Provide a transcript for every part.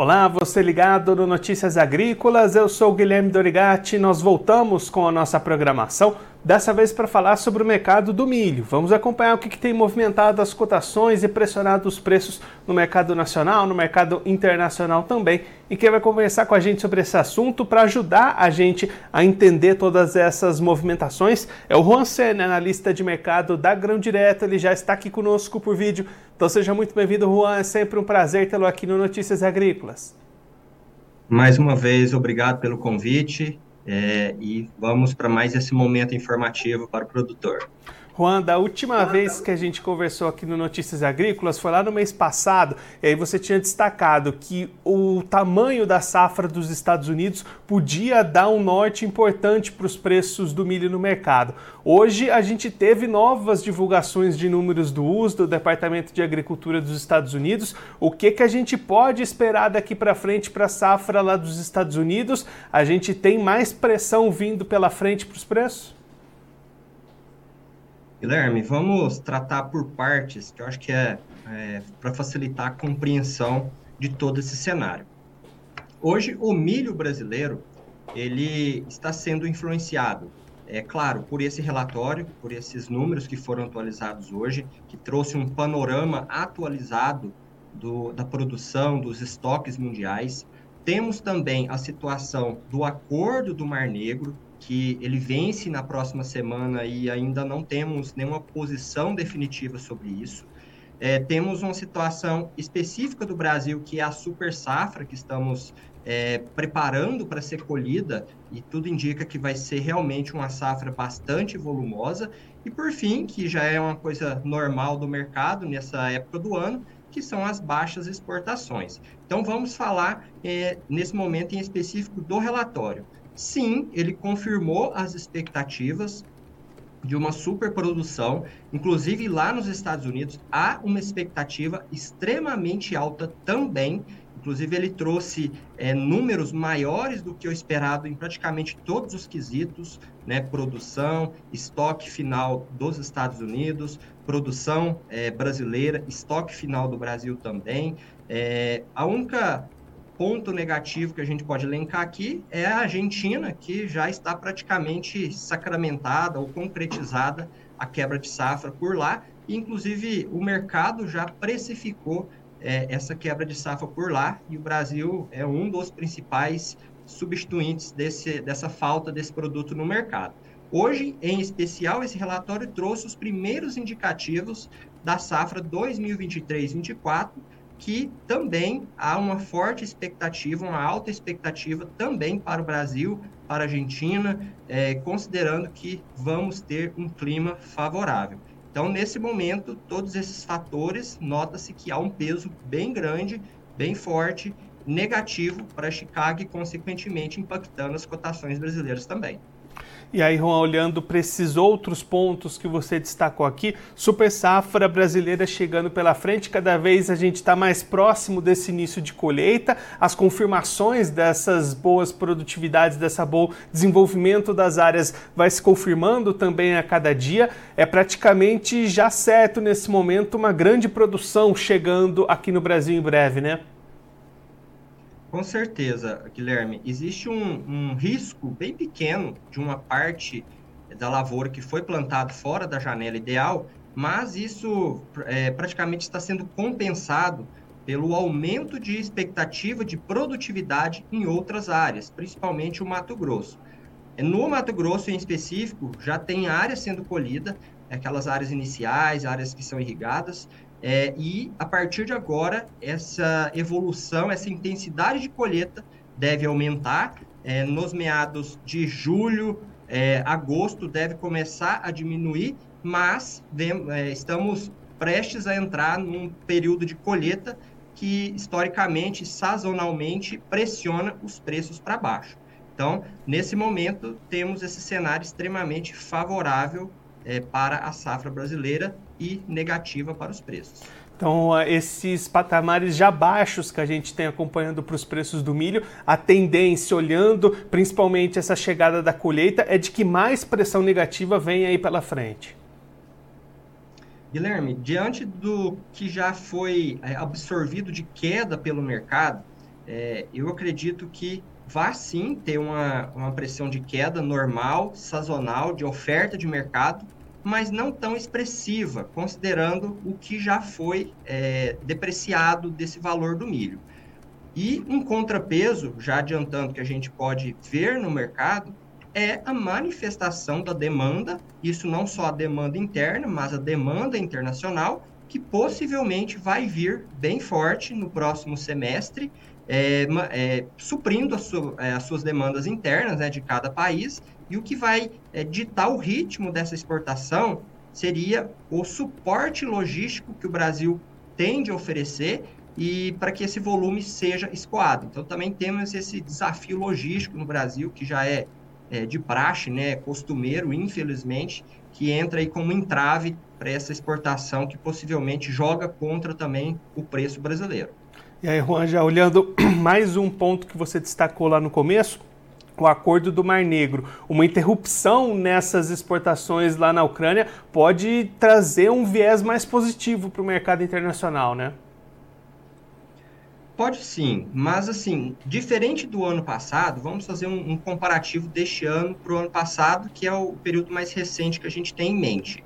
Olá, você ligado no Notícias Agrícolas, eu sou Guilherme Dorigati. Nós voltamos com a nossa programação, dessa vez para falar sobre o mercado do milho. Vamos acompanhar o que, que, tem movimentado as cotações e pressionado os preços no mercado nacional, no mercado internacional também. E quem vai conversar com a gente sobre esse assunto para ajudar a gente a entender todas essas movimentações é o Juan Senna, analista de mercado da Grão Direto. Ele já está aqui conosco por vídeo. Então seja muito bem-vindo, Juan. É sempre um prazer tê-lo aqui no Notícias Agrícolas. Mais uma vez, obrigado pelo convite é, e vamos para mais esse momento informativo para o produtor. Juan, da última vez que a gente conversou aqui no Notícias Agrícolas foi lá no mês passado, e aí você tinha destacado que o tamanho da safra dos Estados Unidos podia dar um norte importante para os preços do milho no mercado. Hoje a gente teve novas divulgações de números do uso do Departamento de Agricultura dos Estados Unidos. O que, que a gente pode esperar daqui para frente para a safra lá dos Estados Unidos? A gente tem mais pressão vindo pela frente para os preços? Guilherme, vamos tratar por partes, que eu acho que é, é para facilitar a compreensão de todo esse cenário. Hoje, o milho brasileiro ele está sendo influenciado, é claro, por esse relatório, por esses números que foram atualizados hoje, que trouxe um panorama atualizado do, da produção, dos estoques mundiais. Temos também a situação do acordo do Mar Negro, que ele vence na próxima semana e ainda não temos nenhuma posição definitiva sobre isso. É, temos uma situação específica do Brasil, que é a super safra, que estamos é, preparando para ser colhida, e tudo indica que vai ser realmente uma safra bastante volumosa. E, por fim, que já é uma coisa normal do mercado nessa época do ano, que são as baixas exportações. Então, vamos falar é, nesse momento em específico do relatório. Sim, ele confirmou as expectativas de uma superprodução. Inclusive, lá nos Estados Unidos, há uma expectativa extremamente alta também. Inclusive, ele trouxe é, números maiores do que o esperado em praticamente todos os quesitos, né? Produção, estoque final dos Estados Unidos, produção é, brasileira, estoque final do Brasil também. É, a única ponto negativo que a gente pode elencar aqui é a Argentina, que já está praticamente sacramentada ou concretizada a quebra de safra por lá. E, inclusive, o mercado já precificou é, essa quebra de safra por lá e o Brasil é um dos principais substituintes desse, dessa falta desse produto no mercado. Hoje, em especial, esse relatório trouxe os primeiros indicativos da safra 2023-24 que também há uma forte expectativa, uma alta expectativa também para o Brasil, para a Argentina, é, considerando que vamos ter um clima favorável. Então, nesse momento, todos esses fatores, nota-se que há um peso bem grande, bem forte, negativo para Chicago e, consequentemente, impactando as cotações brasileiras também. E aí, Juan, olhando para esses outros pontos que você destacou aqui, super safra brasileira chegando pela frente, cada vez a gente está mais próximo desse início de colheita, as confirmações dessas boas produtividades, dessa bom desenvolvimento das áreas vai se confirmando também a cada dia. É praticamente já certo nesse momento uma grande produção chegando aqui no Brasil em breve, né? Com certeza, Guilherme. Existe um, um, risco bem pequeno de uma parte da lavoura que foi plantado fora da janela ideal, mas isso é, praticamente está sendo compensado pelo aumento de expectativa de produtividade em outras áreas, principalmente o Mato Grosso. No Mato Grosso, em específico, já tem área sendo colhida, aquelas áreas iniciais, áreas que são irrigadas, é, e a partir de agora, essa evolução, essa intensidade de colheita deve aumentar. É, nos meados de julho, é, agosto, deve começar a diminuir, mas vem, é, estamos prestes a entrar num período de colheita que, historicamente, sazonalmente, pressiona os preços para baixo. Então, nesse momento, temos esse cenário extremamente favorável é, para a safra brasileira e negativa para os preços. Então, esses patamares já baixos que a gente tem acompanhando para os preços do milho, a tendência, olhando principalmente essa chegada da colheita, é de que mais pressão negativa vem aí pela frente. Guilherme, diante do que já foi é, absorvido de queda pelo mercado, é, eu acredito que vai sim ter uma, uma pressão de queda normal, sazonal, de oferta de mercado, mas não tão expressiva, considerando o que já foi é, depreciado desse valor do milho. E um contrapeso, já adiantando que a gente pode ver no mercado, é a manifestação da demanda, isso não só a demanda interna, mas a demanda internacional, que possivelmente vai vir bem forte no próximo semestre, é, é, suprindo é, as suas demandas internas né, de cada país, e o que vai é, ditar o ritmo dessa exportação seria o suporte logístico que o Brasil tende a oferecer e para que esse volume seja escoado. Então, também temos esse desafio logístico no Brasil, que já é, é de praxe, né, costumeiro, infelizmente, que entra aí como entrave para essa exportação que possivelmente joga contra também o preço brasileiro. E aí, Juan, já olhando mais um ponto que você destacou lá no começo, o acordo do Mar Negro. Uma interrupção nessas exportações lá na Ucrânia pode trazer um viés mais positivo para o mercado internacional, né? Pode sim, mas assim, diferente do ano passado, vamos fazer um, um comparativo deste ano para o ano passado, que é o período mais recente que a gente tem em mente.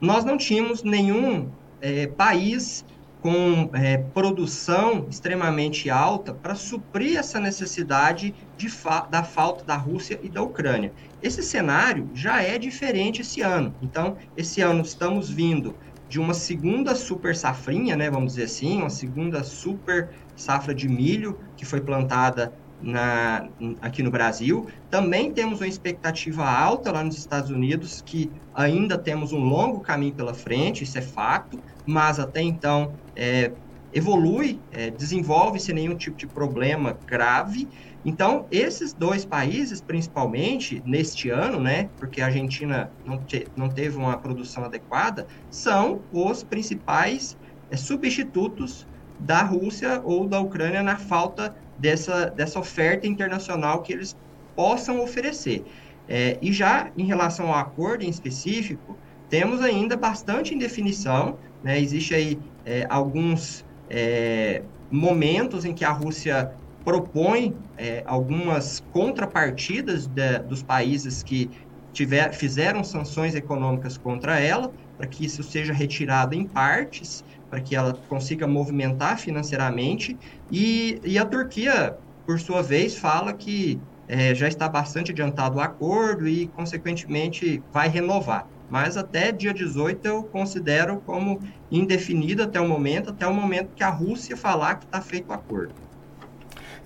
Nós não tínhamos nenhum é, país com é, produção extremamente alta para suprir essa necessidade de fa da falta da Rússia e da Ucrânia. Esse cenário já é diferente esse ano. Então, esse ano estamos vindo de uma segunda super safrinha, né, vamos dizer assim, uma segunda super safra de milho que foi plantada na, aqui no Brasil. Também temos uma expectativa alta lá nos Estados Unidos, que ainda temos um longo caminho pela frente, isso é fato, mas até então é, evolui, é, desenvolve sem nenhum tipo de problema grave. Então, esses dois países, principalmente neste ano, né, porque a Argentina não, te, não teve uma produção adequada, são os principais é, substitutos da Rússia ou da Ucrânia na falta dessa, dessa oferta internacional que eles possam oferecer. É, e já em relação ao acordo em específico, temos ainda bastante indefinição, né? existe aí é, alguns é, momentos em que a Rússia propõe é, algumas contrapartidas de, dos países que tiver, fizeram sanções econômicas contra ela, para que isso seja retirado em partes, para que ela consiga movimentar financeiramente. E, e a Turquia, por sua vez, fala que é, já está bastante adiantado o acordo e, consequentemente, vai renovar. Mas até dia 18 eu considero como indefinido até o momento, até o momento que a Rússia falar que está feito o acordo.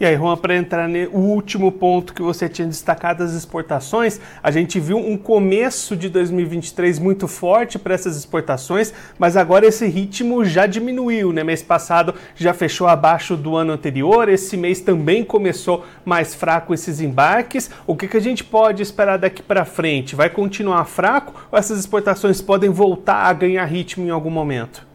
E aí, Juan, para entrar no último ponto que você tinha destacado, as exportações, a gente viu um começo de 2023 muito forte para essas exportações, mas agora esse ritmo já diminuiu, né? Mês passado já fechou abaixo do ano anterior, esse mês também começou mais fraco esses embarques. O que, que a gente pode esperar daqui para frente? Vai continuar fraco ou essas exportações podem voltar a ganhar ritmo em algum momento?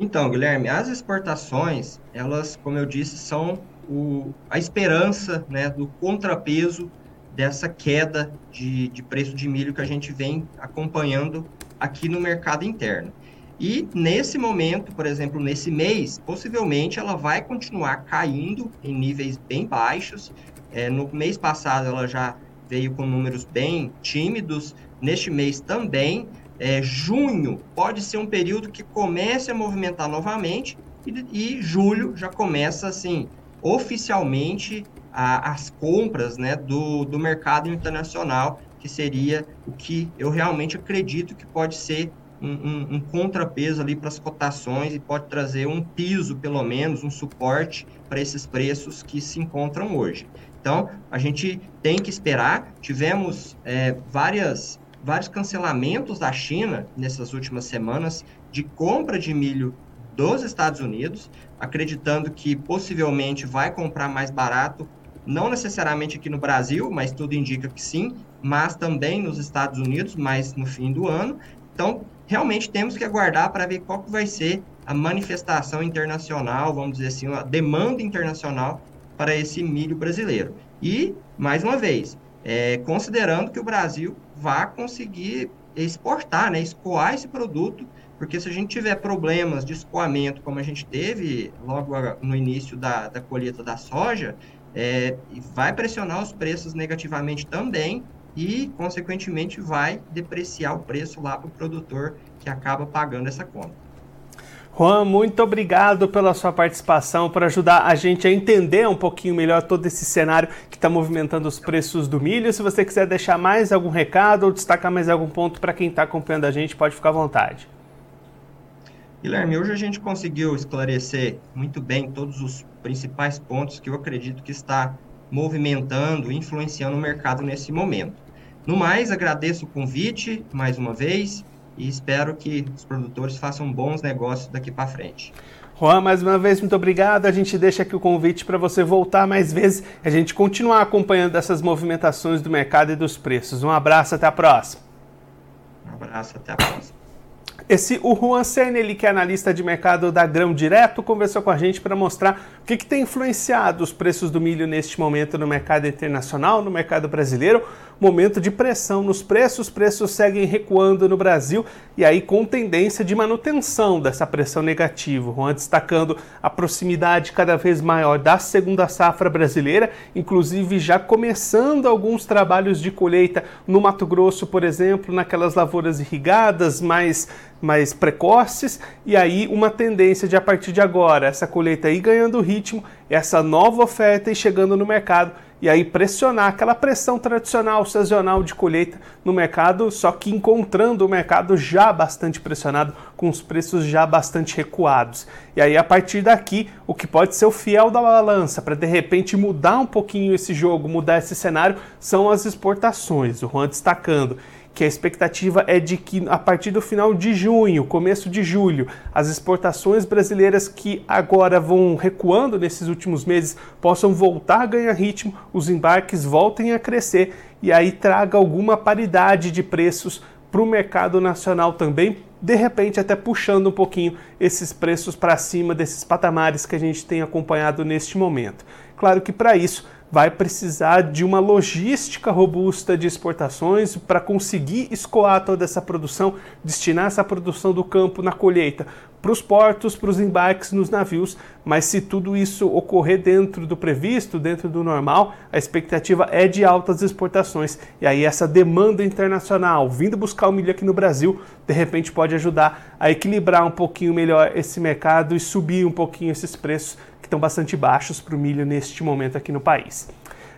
Então, Guilherme, as exportações, elas, como eu disse, são o, a esperança né, do contrapeso dessa queda de, de preço de milho que a gente vem acompanhando aqui no mercado interno. E nesse momento, por exemplo, nesse mês, possivelmente ela vai continuar caindo em níveis bem baixos. É, no mês passado ela já veio com números bem tímidos, neste mês também, é, junho pode ser um período que comece a movimentar novamente e, e julho já começa assim oficialmente a, as compras né, do, do mercado internacional, que seria o que eu realmente acredito que pode ser um, um, um contrapeso ali para as cotações e pode trazer um piso, pelo menos, um suporte para esses preços que se encontram hoje. Então, a gente tem que esperar. Tivemos é, várias vários cancelamentos da China nessas últimas semanas de compra de milho dos Estados Unidos, acreditando que possivelmente vai comprar mais barato, não necessariamente aqui no Brasil, mas tudo indica que sim, mas também nos Estados Unidos, mais no fim do ano. Então, realmente temos que aguardar para ver qual que vai ser a manifestação internacional, vamos dizer assim, a demanda internacional para esse milho brasileiro. E, mais uma vez, é, considerando que o Brasil vá conseguir exportar, né, escoar esse produto, porque se a gente tiver problemas de escoamento, como a gente teve logo no início da, da colheita da soja, é, vai pressionar os preços negativamente também e, consequentemente, vai depreciar o preço lá para o produtor que acaba pagando essa conta. Juan, muito obrigado pela sua participação, por ajudar a gente a entender um pouquinho melhor todo esse cenário que está movimentando os preços do milho. Se você quiser deixar mais algum recado ou destacar mais algum ponto para quem está acompanhando a gente, pode ficar à vontade. Guilherme, hoje a gente conseguiu esclarecer muito bem todos os principais pontos que eu acredito que está movimentando, influenciando o mercado nesse momento. No mais, agradeço o convite mais uma vez e espero que os produtores façam bons negócios daqui para frente. Juan, mais uma vez, muito obrigado. A gente deixa aqui o convite para você voltar mais vezes e a gente continuar acompanhando essas movimentações do mercado e dos preços. Um abraço, até a próxima. Um abraço, até a próxima. Esse, o Juan Sen, ele que é analista de mercado da Grão Direto, conversou com a gente para mostrar que, que tem influenciado os preços do milho neste momento no mercado internacional, no mercado brasileiro momento de pressão nos preços, os preços seguem recuando no Brasil e aí com tendência de manutenção dessa pressão negativa. Juan destacando a proximidade cada vez maior da segunda safra brasileira, inclusive já começando alguns trabalhos de colheita no Mato Grosso, por exemplo, naquelas lavouras irrigadas mais mais precoces e aí uma tendência de a partir de agora essa colheita ir ganhando ritmo, essa nova oferta e chegando no mercado e aí pressionar aquela pressão tradicional, sazonal de colheita no mercado, só que encontrando o mercado já bastante pressionado, com os preços já bastante recuados. E aí a partir daqui, o que pode ser o fiel da balança para de repente mudar um pouquinho esse jogo, mudar esse cenário, são as exportações. O Juan destacando que a expectativa é de que a partir do final de junho, começo de julho, as exportações brasileiras que agora vão recuando nesses últimos meses possam voltar a ganhar ritmo, os embarques voltem a crescer e aí traga alguma paridade de preços para o mercado nacional também, de repente até puxando um pouquinho esses preços para cima desses patamares que a gente tem acompanhado neste momento. Claro que para isso vai precisar de uma logística robusta de exportações para conseguir escoar toda essa produção, destinar essa produção do campo na colheita para os portos, para os embarques nos navios, mas se tudo isso ocorrer dentro do previsto, dentro do normal, a expectativa é de altas exportações. E aí essa demanda internacional vindo buscar o milho aqui no Brasil, de repente pode ajudar a equilibrar um pouquinho melhor esse mercado e subir um pouquinho esses preços estão bastante baixos para o milho neste momento aqui no país.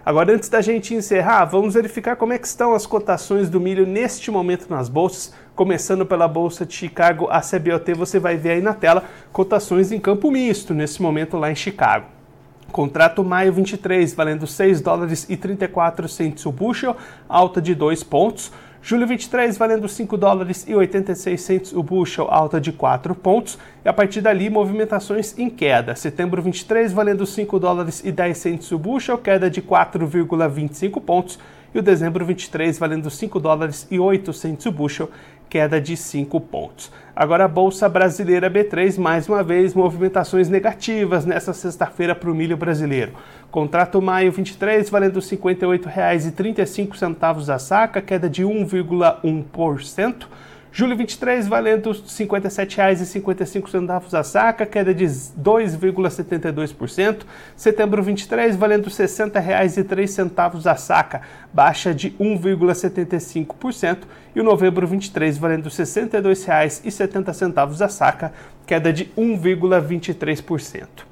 Agora, antes da gente encerrar, vamos verificar como é que estão as cotações do milho neste momento nas bolsas. Começando pela Bolsa de Chicago, a CBOT, você vai ver aí na tela cotações em campo misto nesse momento lá em Chicago. Contrato maio 23, valendo 6 dólares e 34 centos o bushel, alta de 2 pontos. Julho 23 valendo 5 dólares e 86 centos o bushel, alta de 4 pontos. E a partir dali, movimentações em queda. Setembro 23 valendo 5 dólares e 10 centos o bushel, queda de 4,25 pontos. E o dezembro 23 valendo 5 dólares e 8 centos o bushel, queda de 5 pontos. Agora a Bolsa Brasileira B3, mais uma vez, movimentações negativas nessa sexta-feira para o milho brasileiro. Contrato maio 23 valendo R$ 58,35 a saca, queda de 1,1%. Julho 23 valendo R$ 57,55 a saca, queda de 2,72%. Setembro 23 valendo R$ 60,03 a saca, baixa de 1,75%. E o novembro 23 valendo R$ 62,70 a saca, queda de 1,23%.